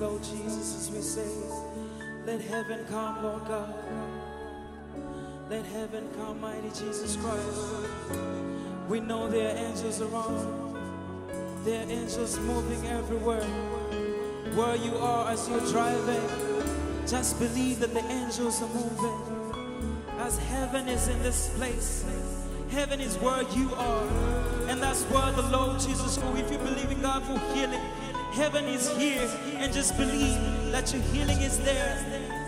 Lord Jesus, as we say, let heaven come, Lord God. Let heaven come, mighty Jesus Christ. We know there are angels around. There are angels moving everywhere. Where you are as you're driving, just believe that the angels are moving. As heaven is in this place, heaven is where you are. And that's where the Lord Jesus, oh, if you believe in God for healing, heaven is here. And just believe that your healing is there.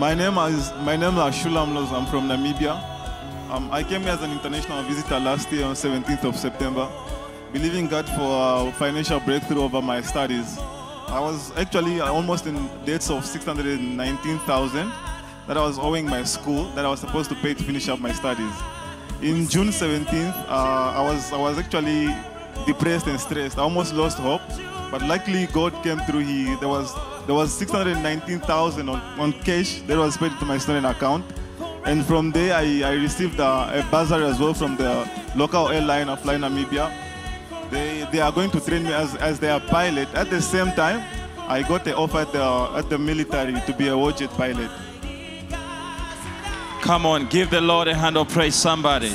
My name is my name is Shulam Loz. I'm from Namibia. Um, I came here as an international visitor last year on 17th of September, believing God for a financial breakthrough over my studies. I was actually almost in debts of 619,000 that I was owing my school that I was supposed to pay to finish up my studies. In June 17th, uh, I was I was actually depressed and stressed. I almost lost hope, but luckily God came through. He there was there was 619,000 on, on cash that was paid to my student account. And from there, I, I received a, a bursary as well from the local airline of Fly Namibia. They, they are going to train me as, as their pilot. At the same time, I got the offer at the, at the military to be a warjet pilot. Come on, give the Lord a hand of praise, somebody.